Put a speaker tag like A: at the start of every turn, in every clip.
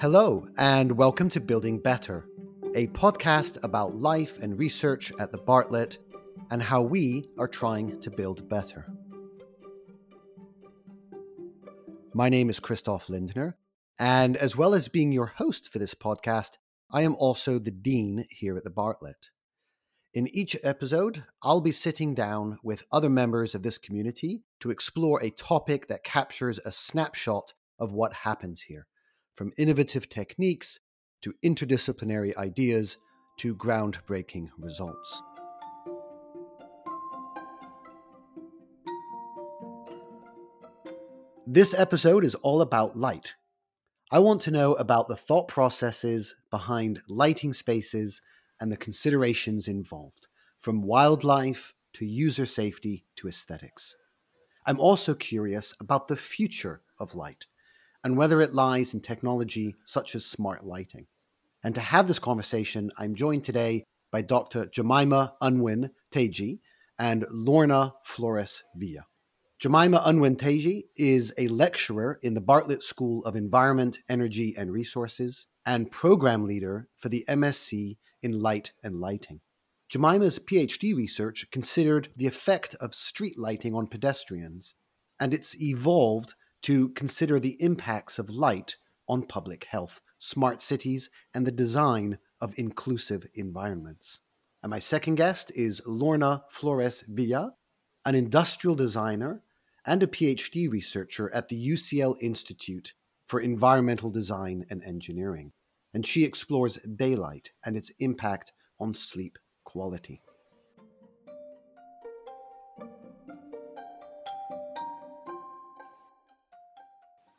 A: Hello, and welcome to Building Better, a podcast about life and research at the Bartlett and how we are trying to build better. My name is Christoph Lindner, and as well as being your host for this podcast, I am also the Dean here at the Bartlett. In each episode, I'll be sitting down with other members of this community to explore a topic that captures a snapshot of what happens here from innovative techniques to interdisciplinary ideas to groundbreaking results. This episode is all about light. I want to know about the thought processes behind lighting spaces and the considerations involved, from wildlife to user safety to aesthetics. I'm also curious about the future of light and whether it lies in technology such as smart lighting. And to have this conversation, I'm joined today by Dr. Jemima Unwin Teji and Lorna Flores Villa. Jemima Unwin Teji is a lecturer in the Bartlett School of Environment, Energy and Resources and program leader for the MSc in Light and Lighting. Jemima's PhD research considered the effect of street lighting on pedestrians, and it's evolved to consider the impacts of light on public health, smart cities, and the design of inclusive environments. And my second guest is Lorna Flores Villa, an industrial designer and a PhD researcher at the UCL Institute for Environmental Design and Engineering. And she explores daylight and its impact on sleep quality.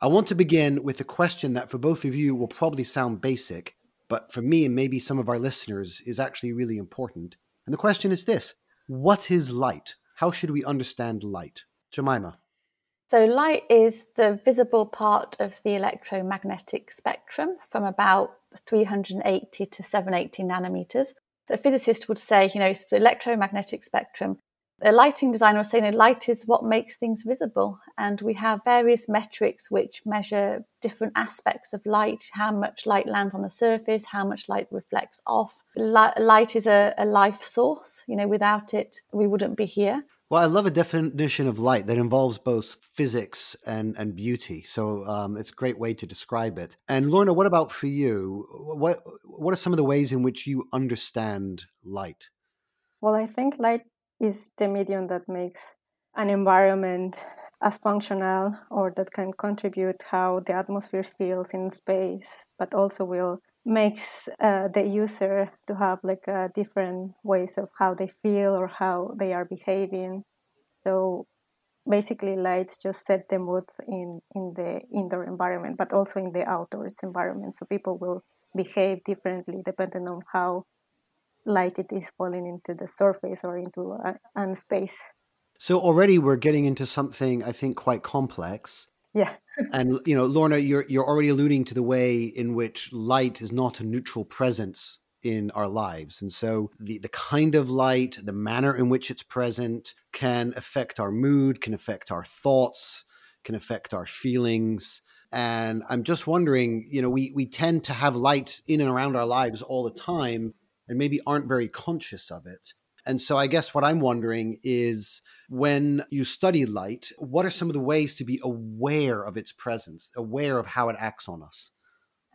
A: I want to begin with a question that for both of you will probably sound basic, but for me and maybe some of our listeners is actually really important. And the question is this What is light? How should we understand light? Jemima.
B: So, light is the visible part of the electromagnetic spectrum from about 380 to 780 nanometers. The physicist would say, you know, the electromagnetic spectrum a lighting designer was saying that light is what makes things visible. And we have various metrics which measure different aspects of light, how much light lands on the surface, how much light reflects off. Light is a, a life source. You know, without it, we wouldn't be here.
A: Well, I love a definition of light that involves both physics and, and beauty. So um, it's a great way to describe it. And Lorna, what about for you? What what are some of the ways in which you understand light?
C: Well, I think light is the medium that makes an environment as functional or that can contribute how the atmosphere feels in space, but also will makes uh, the user to have like uh, different ways of how they feel or how they are behaving. So basically, lights just set the mood in in the indoor environment, but also in the outdoors environment. So people will behave differently depending on how light it is falling into the surface or into a, a space.
A: So already we're getting into something I think quite complex.
C: Yeah.
A: and you know, Lorna, you're you're already alluding to the way in which light is not a neutral presence in our lives. And so the, the kind of light, the manner in which it's present can affect our mood, can affect our thoughts, can affect our feelings. And I'm just wondering, you know, we, we tend to have light in and around our lives all the time and maybe aren't very conscious of it. And so I guess what I'm wondering is when you study light, what are some of the ways to be aware of its presence, aware of how it acts on us?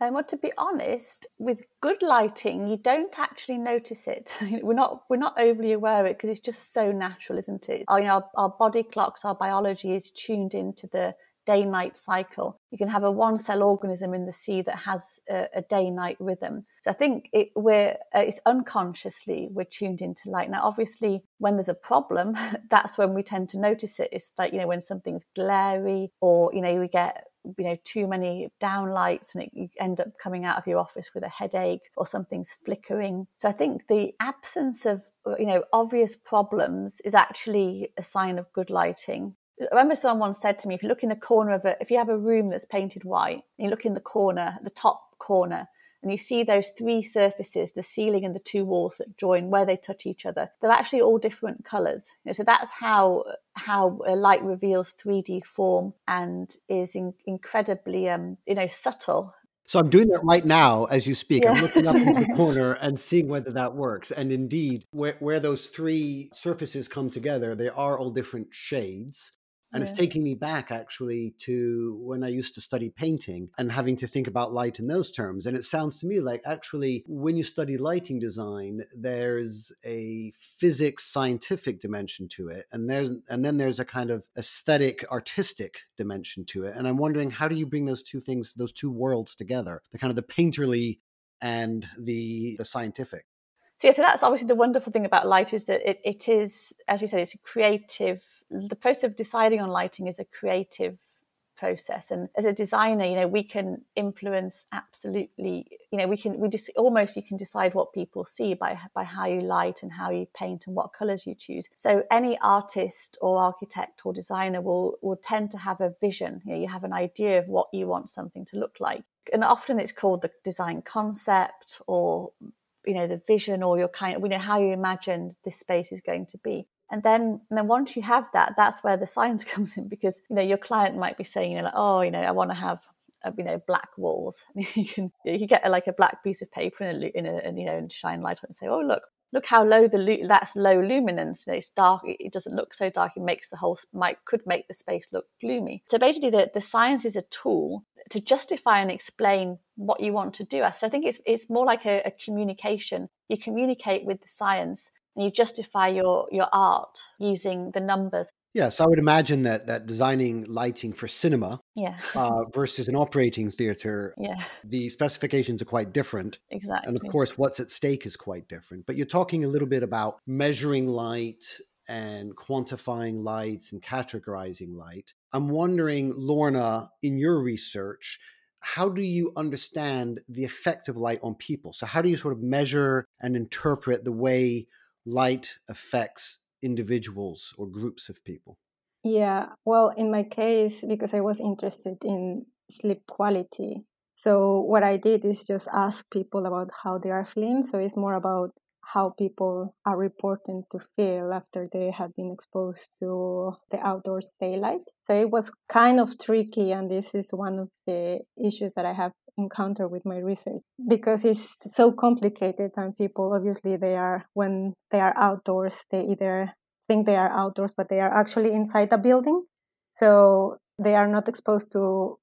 B: And well, to be honest, with good lighting, you don't actually notice it. we're not we're not overly aware of it because it's just so natural, isn't it? Our, you know, our, our body clocks, our biology is tuned into the day night cycle. You can have a one cell organism in the sea that has a, a day night rhythm. So I think it, we're, uh, it's unconsciously we're tuned into light. Now, obviously, when there's a problem, that's when we tend to notice it. It's like, you know, when something's glary or, you know, we get you know too many downlights and it, you end up coming out of your office with a headache or something's flickering so i think the absence of you know obvious problems is actually a sign of good lighting I remember someone said to me, if you look in the corner of it, if you have a room that's painted white, and you look in the corner, the top corner, and you see those three surfaces, the ceiling and the two walls that join where they touch each other, they're actually all different colours. You know, so that's how how light reveals 3D form and is in, incredibly um, you know subtle.
A: So I'm doing that right now as you speak. Yeah. I'm looking up into the corner and seeing whether that works. And indeed, where, where those three surfaces come together, they are all different shades. And yeah. it's taking me back actually to when I used to study painting and having to think about light in those terms. And it sounds to me like actually, when you study lighting design, there's a physics scientific dimension to it. And there's and then there's a kind of aesthetic artistic dimension to it. And I'm wondering how do you bring those two things, those two worlds together? The kind of the painterly and the the scientific.
B: So yeah, so that's obviously the wonderful thing about light is that it, it is, as you said, it's a creative the process of deciding on lighting is a creative process. And as a designer you know we can influence absolutely you know we can we just almost you can decide what people see by by how you light and how you paint and what colors you choose. So any artist or architect or designer will will tend to have a vision. You know you have an idea of what you want something to look like. And often it's called the design concept or you know the vision or your kind you know how you imagine this space is going to be and then, and then once you have that, that's where the science comes in because you know your client might be saying, you know, like, oh, you know, I want to have uh, you know black walls. you can you get a, like a black piece of paper and, a, a, and you know and shine light on it and say, oh look, look how low the that's low luminance. You know, it's dark. It doesn't look so dark. It makes the whole might could make the space look gloomy. So basically, the the science is a tool to justify and explain what you want to do. So I think it's it's more like a, a communication. You communicate with the science and you justify your your art using the numbers.
A: Yeah, so I would imagine that that designing lighting for cinema,
B: yeah,
A: uh, versus an operating theater,
B: yeah,
A: the specifications are quite different.
B: Exactly,
A: and of course, what's at stake is quite different. But you're talking a little bit about measuring light and quantifying lights and categorizing light. I'm wondering, Lorna, in your research, how do you understand the effect of light on people? So, how do you sort of measure and interpret the way light affects individuals or groups of people?
C: Yeah, well, in my case, because I was interested in sleep quality. So, what I did is just ask people about how they are feeling. So, it's more about how people are reporting to feel after they have been exposed to the outdoors daylight. So, it was kind of tricky, and this is one of the issues that I have encounter with my research because it's so complicated and people obviously they are when they are outdoors they either think they are outdoors but they are actually inside a building. So they are not exposed to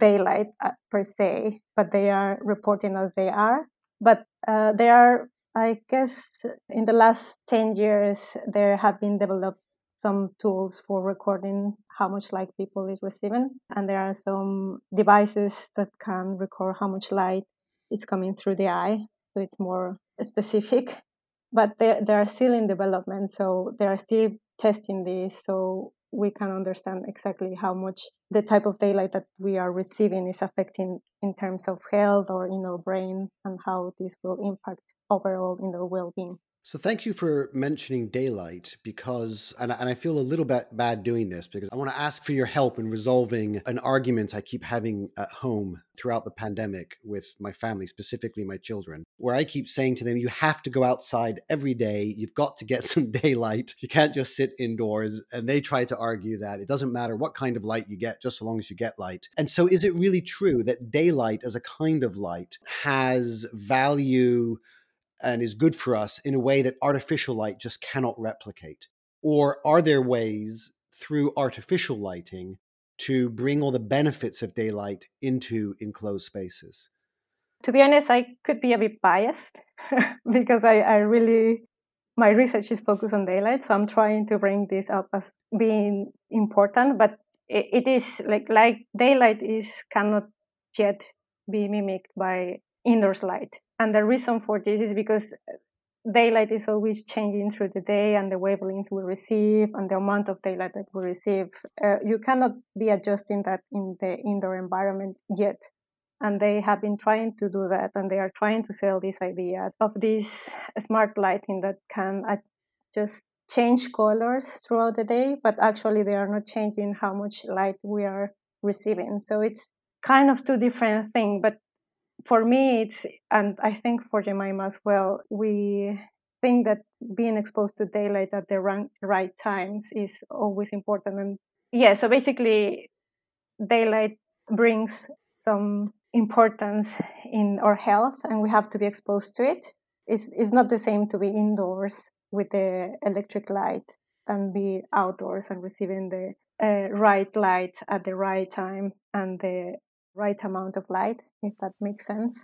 C: daylight uh, per se but they are reporting as they are. But uh, there are i guess in the last 10 years there have been developed some tools for recording how much light people is receiving. And there are some devices that can record how much light is coming through the eye. So it's more specific. But they, they are still in development so they are still testing this so we can understand exactly how much the type of daylight that we are receiving is affecting in terms of health or in our brain and how this will impact overall in our well-being
A: so thank you for mentioning daylight because, and, and I feel a little bit bad doing this because I want to ask for your help in resolving an argument I keep having at home throughout the pandemic with my family, specifically my children, where I keep saying to them, you have to go outside every day. You've got to get some daylight. You can't just sit indoors. And they try to argue that it doesn't matter what kind of light you get, just so long as you get light. And so is it really true that daylight as a kind of light has value? And is good for us in a way that artificial light just cannot replicate? Or are there ways through artificial lighting to bring all the benefits of daylight into enclosed spaces?
C: To be honest, I could be a bit biased because I, I really, my research is focused on daylight. So I'm trying to bring this up as being important, but it, it is like, like daylight is cannot yet be mimicked by indoors light. And the reason for this is because daylight is always changing through the day and the wavelengths we receive and the amount of daylight that we receive. Uh, you cannot be adjusting that in the indoor environment yet. And they have been trying to do that and they are trying to sell this idea of this smart lighting that can just change colors throughout the day, but actually they are not changing how much light we are receiving. So it's kind of two different things, but for me, it's, and I think for Jemima as well, we think that being exposed to daylight at the right times is always important. And yeah, so basically, daylight brings some importance in our health and we have to be exposed to it. It's, it's not the same to be indoors with the electric light than be outdoors and receiving the uh, right light at the right time and the right amount of light, if that makes sense.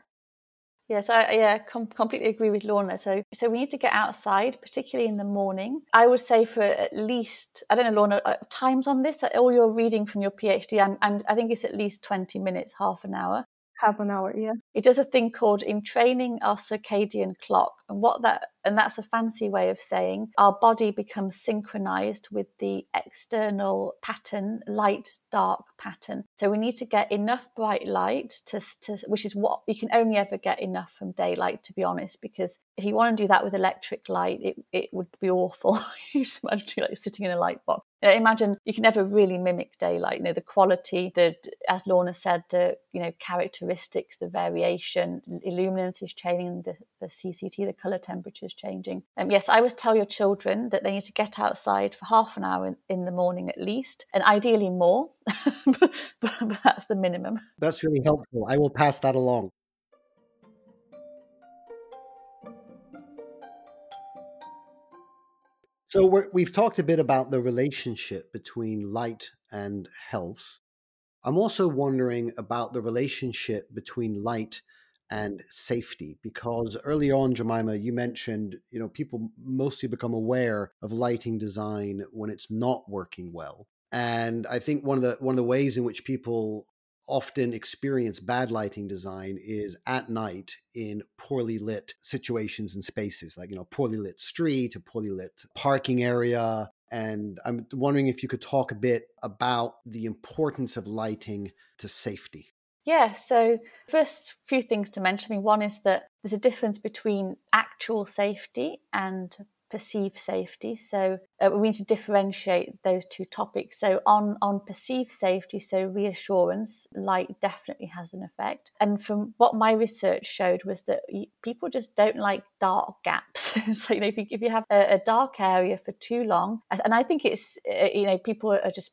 B: Yes, I yeah, com- completely agree with Lorna. So, so we need to get outside, particularly in the morning. I would say for at least I don't know, Lorna, uh, times on this. All you're reading from your PhD, and, and I think it's at least twenty minutes, half an hour
C: half an hour yeah.
B: It does a thing called entraining our circadian clock and what that and that's a fancy way of saying our body becomes synchronized with the external pattern light dark pattern. So we need to get enough bright light to, to which is what you can only ever get enough from daylight to be honest because if you want to do that with electric light it, it would be awful. You just imagine like sitting in a light box you know, imagine you can never really mimic daylight. You know, the quality, the as Lorna said, the you know characteristics, the variation, illuminance is changing, the, the CCT, the color temperature is changing. Um, yes, I always tell your children that they need to get outside for half an hour in, in the morning at least, and ideally more, but, but that's the minimum.
A: That's really helpful. I will pass that along. So we have talked a bit about the relationship between light and health. I'm also wondering about the relationship between light and safety because early on Jemima you mentioned you know people mostly become aware of lighting design when it's not working well and I think one of the one of the ways in which people often experience bad lighting design is at night in poorly lit situations and spaces, like, you know, poorly lit street, a poorly lit parking area. And I'm wondering if you could talk a bit about the importance of lighting to safety.
B: Yeah, so first few things to mention. I mean, one is that there's a difference between actual safety and perceived safety. So uh, we need to differentiate those two topics. So on on perceived safety, so reassurance, light definitely has an effect. And from what my research showed was that people just don't like dark gaps. so you know, if you, if you have a, a dark area for too long, and I think it's uh, you know people are just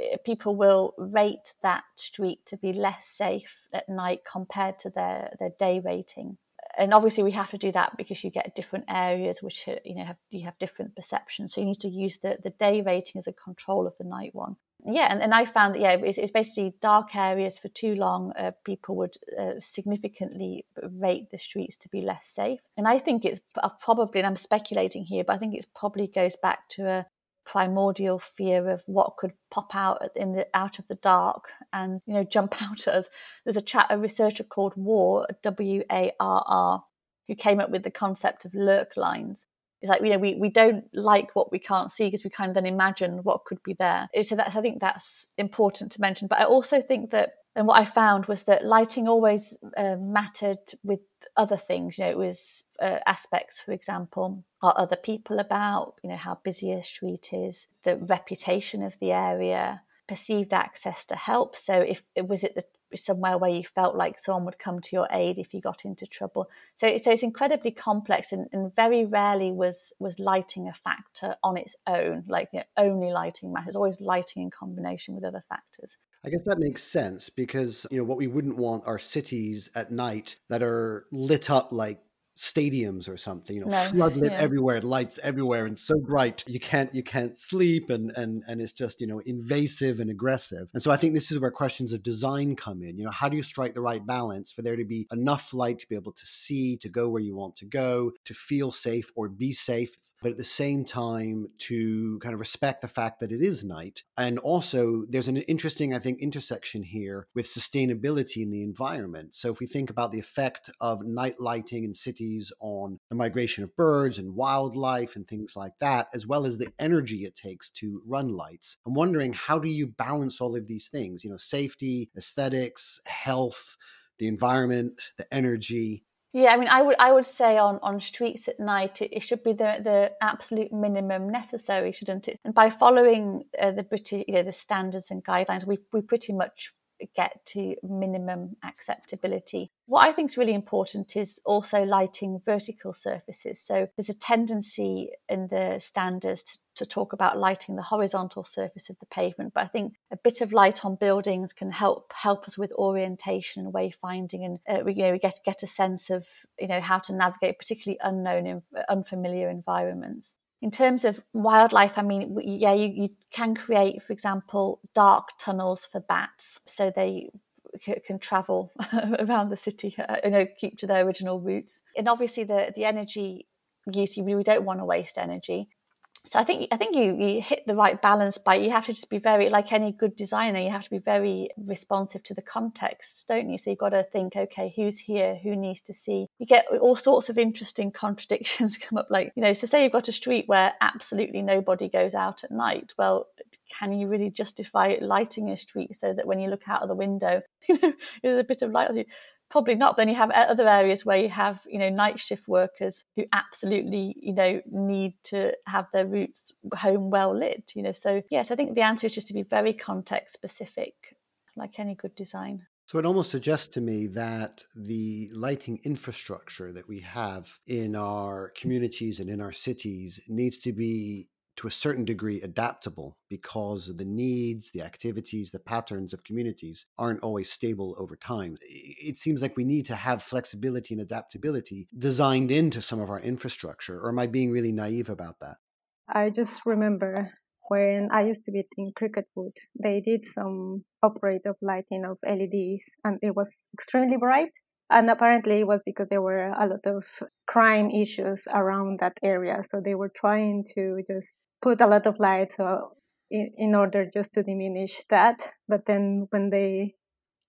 B: uh, people will rate that street to be less safe at night compared to their, their day rating and obviously we have to do that because you get different areas which are, you know have you have different perceptions. So you need to use the the day rating as a control of the night one. Yeah and, and i found that yeah it's, it's basically dark areas for too long uh, people would uh, significantly rate the streets to be less safe. And i think it's uh, probably and i'm speculating here but i think it probably goes back to a primordial fear of what could pop out in the out of the dark and you know jump out at us. There's a chat a researcher called Warr W A R R who came up with the concept of lurk lines. It's like you know we, we don't like what we can't see because we kind of then imagine what could be there. So that's I think that's important to mention. But I also think that and what I found was that lighting always uh, mattered with other things. You know, it was uh, aspects, for example, are other people about? You know, how busy a street is, the reputation of the area, perceived access to help. So, if it was it the somewhere where you felt like someone would come to your aid if you got into trouble. So, so it's incredibly complex, and, and very rarely was was lighting a factor on its own. Like you know, only lighting matters. Always lighting in combination with other factors.
A: I guess that makes sense because, you know, what we wouldn't want are cities at night that are lit up like stadiums or something you know no. floodlit yeah. everywhere lights everywhere and so bright you can't you can't sleep and and and it's just you know invasive and aggressive and so i think this is where questions of design come in you know how do you strike the right balance for there to be enough light to be able to see to go where you want to go to feel safe or be safe but at the same time to kind of respect the fact that it is night. And also, there's an interesting, I think, intersection here with sustainability in the environment. So if we think about the effect of night lighting in cities on the migration of birds and wildlife and things like that, as well as the energy it takes to run lights, I'm wondering how do you balance all of these things? You know, safety, aesthetics, health, the environment, the energy.
B: Yeah, I mean, I would I would say on, on streets at night it, it should be the, the absolute minimum necessary, shouldn't it? And by following uh, the British, you know, the standards and guidelines, we we pretty much get to minimum acceptability. What I think is really important is also lighting vertical surfaces. So there's a tendency in the standards to, to, talk about lighting the horizontal surface of the pavement, but I think a bit of light on buildings can help help us with orientation, and wayfinding, and uh, we, you know we get get a sense of you know how to navigate particularly unknown, and unfamiliar environments in terms of wildlife, I mean, yeah, you, you can create, for example, dark tunnels for bats, so they can travel around the city, uh, you know, keep to their original routes. And obviously, the the energy use, we don't want to waste energy so I think I think you you hit the right balance by you have to just be very like any good designer you have to be very responsive to the context don't you? So you've got to think okay who's here? Who needs to see? You get all sorts of interesting contradictions come up like you know so say you've got a street where absolutely nobody goes out at night. Well can you really justify lighting a street so that when you look out of the window you know there's a bit of light probably not. But then you have other areas where you have, you know, night shift workers who absolutely, you know, need to have their routes home well lit, you know. So, yes, I think the answer is just to be very context specific, like any good design.
A: So it almost suggests to me that the lighting infrastructure that we have in our communities and in our cities needs to be to a certain degree adaptable because the needs, the activities, the patterns of communities aren't always stable over time. It seems like we need to have flexibility and adaptability designed into some of our infrastructure. Or am I being really naive about that?
C: I just remember when I used to be in Cricklewood, they did some upgrade of lighting of LEDs and it was extremely bright. And apparently it was because there were a lot of crime issues around that area. So they were trying to just put a lot of light so in, in order just to diminish that. But then when they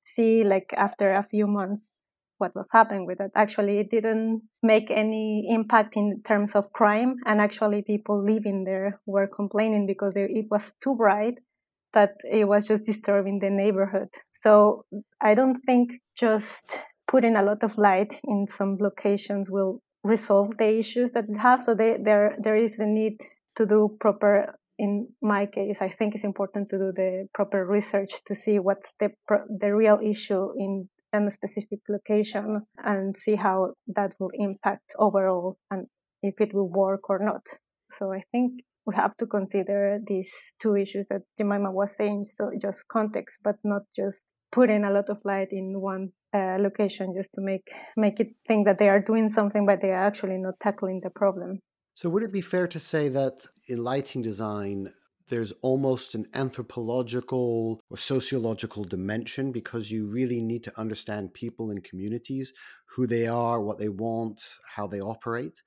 C: see like after a few months what was happening with it, actually it didn't make any impact in terms of crime. And actually people living there were complaining because it was too bright that it was just disturbing the neighborhood. So I don't think just putting a lot of light in some locations will resolve the issues that we have. So they, there there is the need to do proper in my case i think it's important to do the proper research to see what's the the real issue in a specific location and see how that will impact overall and if it will work or not. So i think we have to consider these two issues that Jemima was saying so just context but not just putting a lot of light in one uh, location just to make make it think that they are doing something but they are actually not tackling the problem
A: so, would it be fair to say that in lighting design, there's almost an anthropological or sociological dimension because you really need to understand people and communities, who they are, what they want, how they operate?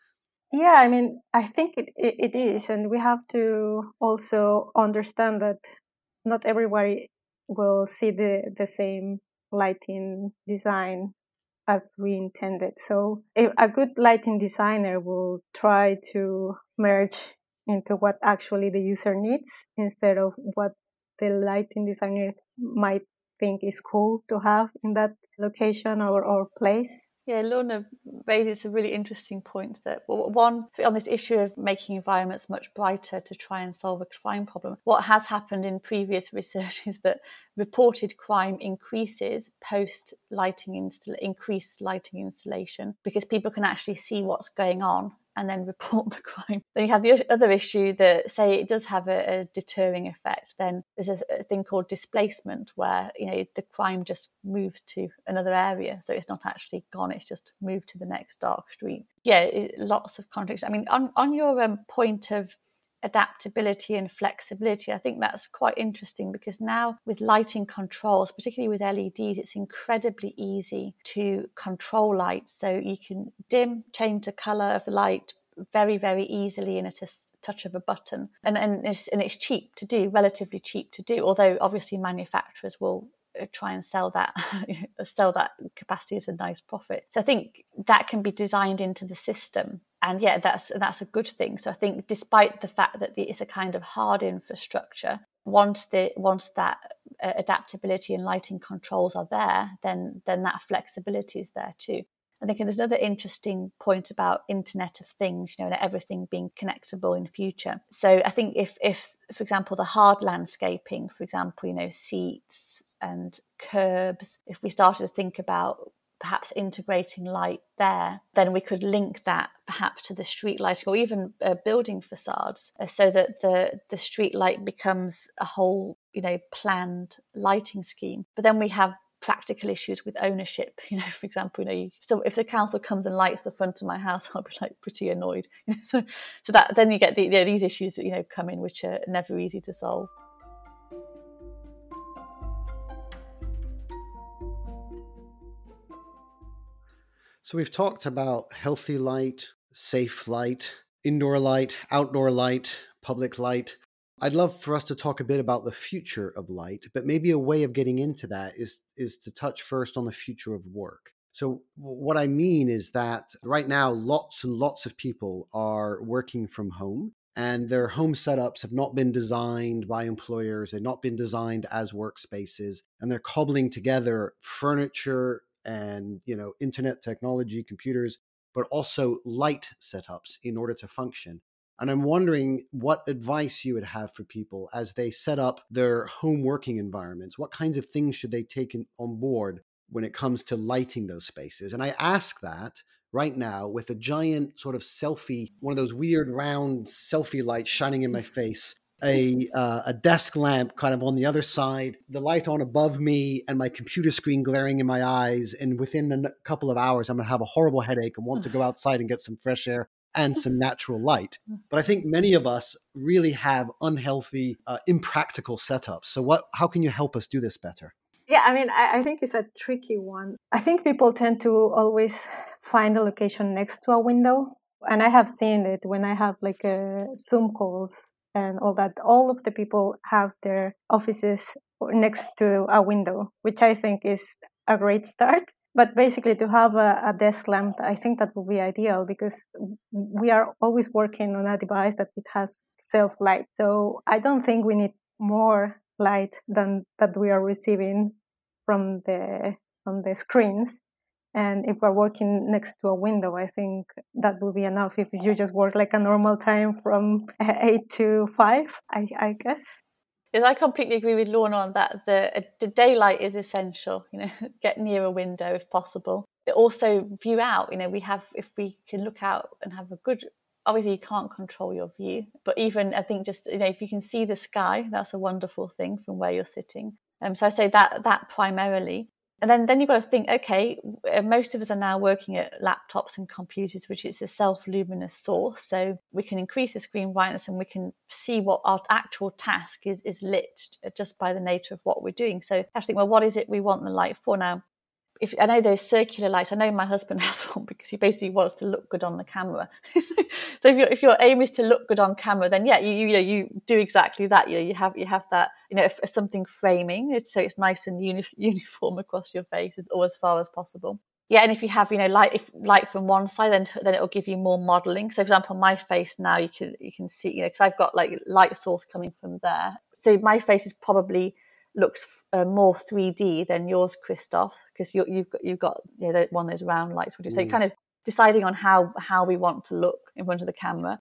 C: Yeah, I mean, I think it, it, is. And we have to also understand that not everybody will see the, the same lighting design as we intended. So a good lighting designer will try to merge into what actually the user needs instead of what the lighting designer might think is cool to have in that location or, or place.
B: Yeah, Lorna raises a really interesting point that one on this issue of making environments much brighter to try and solve a crime problem. What has happened in previous research is that reported crime increases post lighting install increased lighting installation because people can actually see what's going on and then report the crime. Then you have the other issue that say it does have a, a deterring effect. Then there's a, a, thing called displacement where you know the crime just moves to another area, so it's not actually gone; it's just moved to the next dark street. Yeah, it, lots of contradictions. I mean, on on your um, point of adaptability and flexibility. I think that's quite interesting because now with lighting controls, particularly with LEDs, it's incredibly easy to control light. So you can dim, change the color of the light very, very easily in a touch of a button. And, and, it's, and it's cheap to do, relatively cheap to do, although obviously manufacturers will uh, try and sell that sell that capacity at a nice profit. So I think that can be designed into the system and yeah, that's that's a good thing. So I think, despite the fact that it's a kind of hard infrastructure, once the once that uh, adaptability and lighting controls are there, then then that flexibility is there too. I think there's another interesting point about Internet of Things, you know, everything being connectable in future. So I think if if, for example, the hard landscaping, for example, you know, seats, and curbs, if we started to think about perhaps integrating light there, then we could link that perhaps to the street lighting or even uh, building facades uh, so that the, the street light becomes a whole, you know, planned lighting scheme. But then we have practical issues with ownership. You know, for example, you know, so if the council comes and lights the front of my house, I'll be like pretty annoyed. so, so that then you get the, you know, these issues, that you know, come in which are never easy to solve.
A: So we've talked about healthy light, safe light, indoor light, outdoor light, public light. I'd love for us to talk a bit about the future of light, but maybe a way of getting into that is is to touch first on the future of work. So what I mean is that right now lots and lots of people are working from home and their home setups have not been designed by employers, they've not been designed as workspaces and they're cobbling together furniture and you know internet technology computers but also light setups in order to function. And i'm wondering what advice you would have for people as they set up their home working environments. What kinds of things should they take in, on board when it comes to lighting those spaces? And i ask that right now with a giant sort of selfie one of those weird round selfie lights shining in my face a uh, a desk lamp kind of on the other side, the light on above me, and my computer screen glaring in my eyes. And within a couple of hours, I'm going to have a horrible headache and want to go outside and get some fresh air and some natural light. But I think many of us really have unhealthy, uh, impractical setups. So, what? How can you help us do this better?
C: Yeah, I mean, I, I think it's a tricky one. I think people tend to always find a location next to a window and I have seen it when I have like a Zoom calls and all that, all of the people have their offices next to a window, which I think is a great start. But basically, to have a, a desk lamp, I think that would be ideal because we are always working on a device that it has self light. So I don't think we need more light than that we are receiving from the from the screens. And if we're working next to a window, I think that will be enough. If you just work like a normal time from eight to five, I, I guess.
B: Yes, I completely agree with Lorna on that. The, the daylight is essential. You know, get near a window if possible. But also view out. You know, we have if we can look out and have a good. Obviously, you can't control your view, but even I think just you know if you can see the sky, that's a wonderful thing from where you're sitting. Um, so I say that that primarily and then then you've got to think okay uh, most of us are now working at laptops and computers which is a self luminous source. So we can increase the screen brightness and we can see what our actual task is is lit just by the nature of what we're doing. So I think well what is it we want the light for? Now if I know those circular lights, I know my husband has one because he basically wants to look good on the camera. so if your if your aim is to look good on camera, then yeah, you you, know, you do exactly that. You know, you have you have that you know if, if something framing, so it's nice and uni- uniform across your face, or as far as possible. Yeah, and if you have you know light if light from one side, then then it will give you more modelling. So, for example, my face now you can you can see you know because I've got like light source coming from there. So my face is probably looks uh, more 3D than yours, Christoph, because you, have got you've got you know, one of those round lights. Would you say mm. kind of deciding on how how we want to look in front of the camera?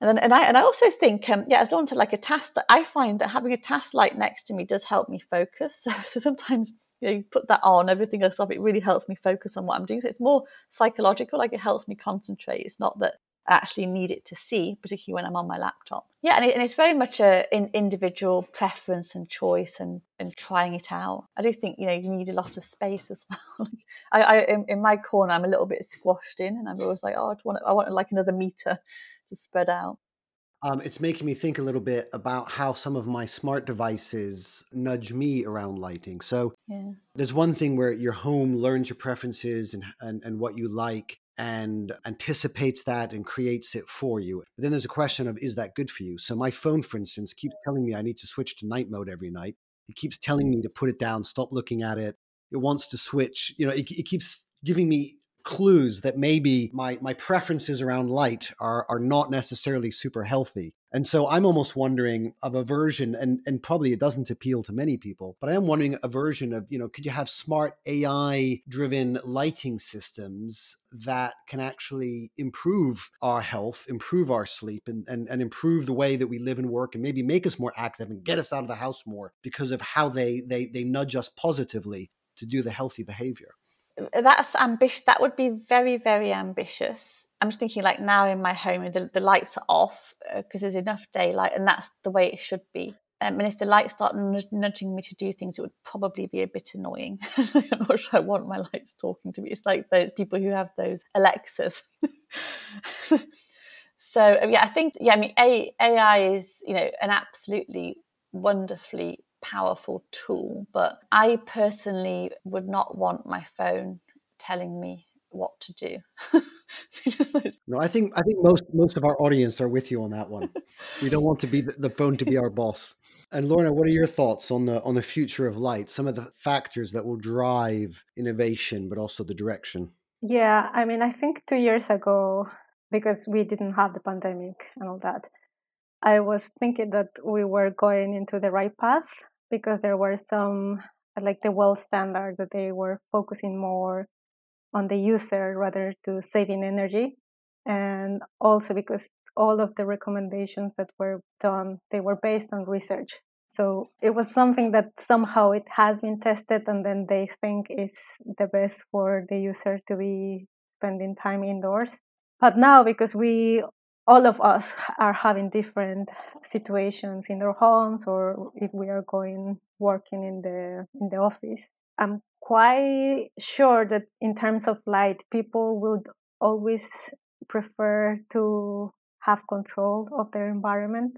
B: And then, and I and I also think, um, yeah, as long as like a task, I find that having a task light next to me does help me focus. So, so sometimes you know, you put that on, everything else off. It really helps me focus on what I'm doing. So it's more psychological, like it helps me concentrate. It's not that actually need it to see, particularly when I'm on my laptop. Yeah, and, it, and it's very much a in, individual preference and choice and, and trying it out. I do think you know you need a lot of space as well. I, I in, in, my corner, I'm a little bit squashed in, and I'm always like, oh, I want I want like another meter to spread out.
A: Um, it's making me think a little bit about how some of my smart devices nudge me around lighting. So yeah. there's one thing where your home learns your preferences and, and, and what you like and anticipates that and creates it for you. But then there's a question of is that good for you? So my phone, for instance, keeps telling me I need to switch to night mode every night. It keeps telling me to put it down, stop looking at it. It wants to switch. You know, it, it keeps giving me clues that maybe my my preferences around light are are not necessarily super healthy. And so I'm almost wondering of a version, and, and probably it doesn't appeal to many people, but I am wondering a version of, you know, could you have smart AI driven lighting systems that can actually improve our health, improve our sleep, and, and, and improve the way that we live and work, and maybe make us more active and get us out of the house more because of how they they they nudge us positively to do the healthy behavior
B: that's ambitious that would be very very ambitious. I'm just thinking like now in my home the, the lights are off because uh, there's enough daylight and that's the way it should be. Um, and if the lights start nudging me to do things it would probably be a bit annoying. I'm not sure i want my lights talking to me. It's like those people who have those alexas. So yeah i think yeah i mean ai is you know an absolutely wonderfully powerful tool, but I personally would not want my phone telling me what to do.
A: no, I think I think most most of our audience are with you on that one. we don't want to be the, the phone to be our boss. And Lorna, what are your thoughts on the on the future of light? Some of the factors that will drive innovation, but also the direction.
C: Yeah, I mean, I think two years ago, because we didn't have the pandemic and all that, I was thinking that we were going into the right path because there were some uh, like the WELL standard that they were focusing more on the user rather to saving energy. And also because all of the recommendations that were done they were based on research. So it was something that somehow it has been tested and then they think it's the best for the user to be spending time indoors. But now because we all of us are having different situations in their homes or if we are going working in the in the office. I'm quite sure that in terms of light people would always prefer to have control of their environment.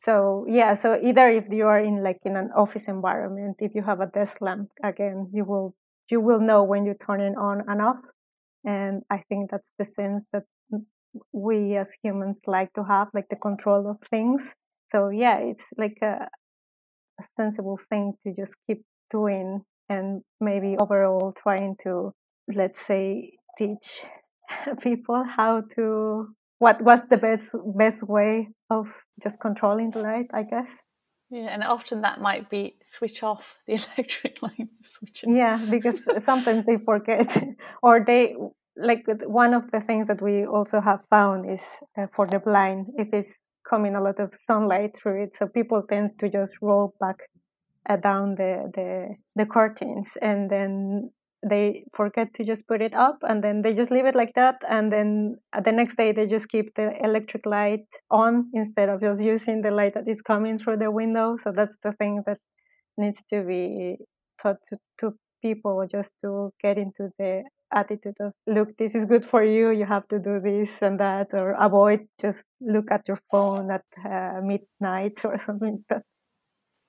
C: So yeah so either if you are in like in an office environment if you have a desk lamp again you will you will know when you turn it on and off. And i think that's the sense that we as humans like to have like the control of things. So yeah it's like a, a sensible thing to just keep doing and maybe overall trying to let's say teach people how to what was the best best way of just controlling the light i guess.
B: Yeah and often that might be switch off the electric light switch
C: yeah because sometimes they forget or they like one of the things that we also have found is uh, for the blind if it's coming a lot of sunlight through it. So people tend to just roll back uh, down the, the the curtains and then they forget to just put it up and then they just leave it like that. And then uh, the next day they just keep the electric light on instead of just using the light that is coming through the window. So that's the thing that needs to be taught to, to people just to get into the attitude of look this is good for you you have to do this and that or avoid just look at your phone at uh, midnight or something like that.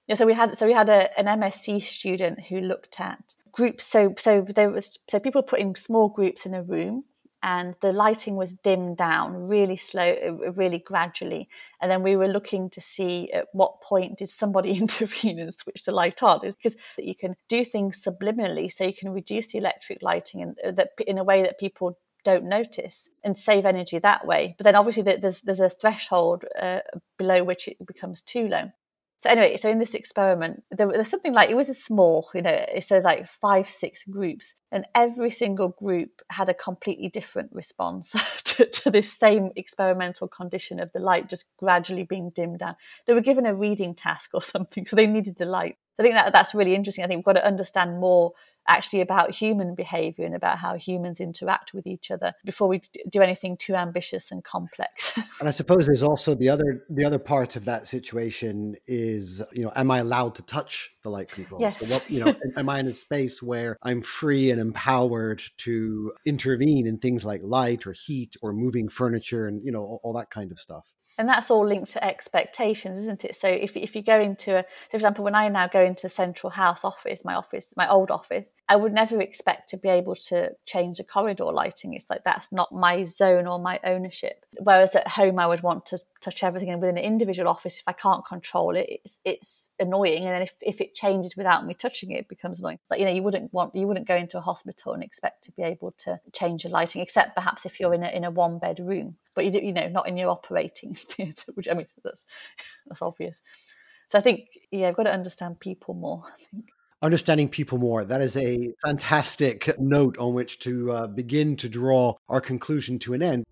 B: Yeah so we had so we had a, an msc student who looked at groups. So so there was so people put in small groups in a room and the lighting was dimmed down really slow, uh, really gradually. And then we were looking to see at what point did somebody intervene and switch the light on. It's because you can do things subliminally, so you can reduce the electric lighting and uh, that in a way that people don't notice and save energy that way. But then obviously there's there's a threshold uh, below which it becomes too low so anyway, so in this experiment, there was something like it was a small, you know, so like five, six groups, and every single group had a completely different response to, to, this same experimental condition of the light just gradually being dimmed down. They were given a reading task or something, so they needed the light. I think that that's really interesting. I think we've got to understand more actually about human behavior and about how humans interact with each other before we do anything too ambitious and complex.
A: and I suppose there's also the other the other part of that situation is you know am I allowed to touch the light control?
B: Yes.
A: So what you know am I in a space where I'm free and empowered to intervene in things like light or heat or moving furniture and you know all, all that kind of stuff?
B: And that's all linked to expectations isn't it? So if, if you go into a for example when i now go into central house office my office my old office i would never expect to be able to change the corridor lighting. It's like that's not my zone or my ownership. Whereas at home i would want to touch everything. And within an individual office, if I can't control it, it's, it's annoying. And then if, if it changes without me touching it, it becomes annoying. Like, you know, you wouldn't want, you wouldn't go into a hospital and expect to be able to change the lighting, except perhaps if you're in a, in a one bed room, but you, do, you know, not in your operating theatre, which I mean, that's, that's obvious. So I think, yeah, I've got to understand people more. I think
A: understanding people more. That is a fantastic note on which to uh, begin to draw our conclusion to an end.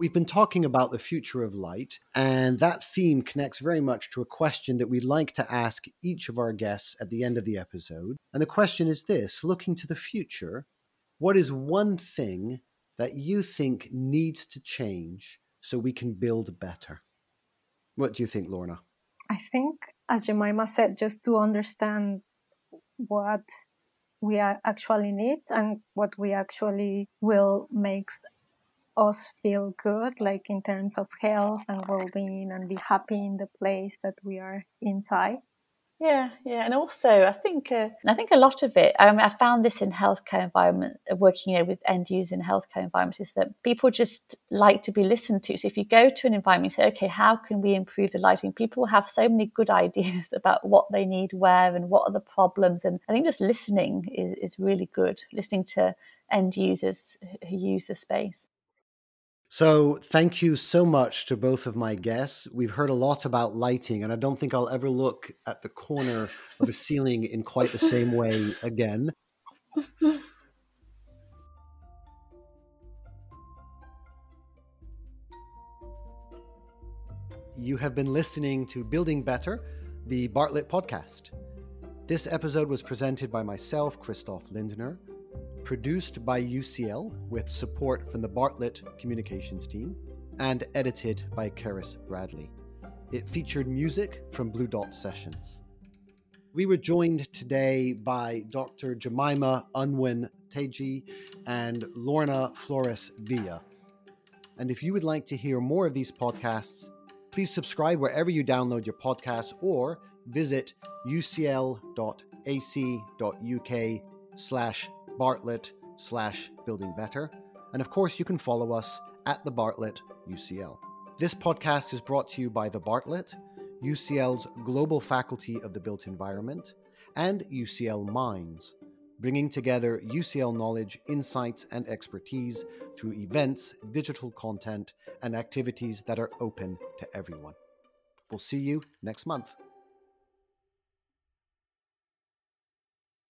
A: We've been talking about the future of light, and that theme connects very much to a question that we'd like to ask each of our guests at the end of the episode. And the question is this looking to the future, what is one thing that you think needs to change so we can build better? What do you think, Lorna?
C: I think, as Jemima said, just to understand what we actually need and what we actually will make us feel good, like in terms of health and well being, and be happy in the place that we are inside.
B: Yeah, yeah, and also I think uh, I think a lot of it. I mean, I found this in healthcare environment, uh, working you know, with end users in healthcare environments, is that people just like to be listened to. So if you go to an environment, you say, okay, how can we improve the lighting? People have so many good ideas about what they need where and what are the problems, and I think just listening is is really good. Listening to end users who use the space.
A: So, thank you so much to both of my guests. We've heard a lot about lighting, and I don't think I'll ever look at the corner of a ceiling in quite the same way again. You have been listening to Building Better, the Bartlett podcast. This episode was presented by myself, Christoph Lindner produced by UCL with support from the Bartlett communications team, and edited by Karis Bradley. It featured music from Blue Dot Sessions. We were joined today by Dr. Jemima Unwin Teji and Lorna Flores Villa. And if you would like to hear more of these podcasts, please subscribe wherever you download your podcasts or visit ucl.ac.uk slash Bartlett slash Building Better. And of course, you can follow us at the Bartlett UCL. This podcast is brought to you by the Bartlett, UCL's Global Faculty of the Built Environment, and UCL Minds, bringing together UCL knowledge, insights, and expertise through events, digital content, and activities that are open to everyone. We'll see you next month.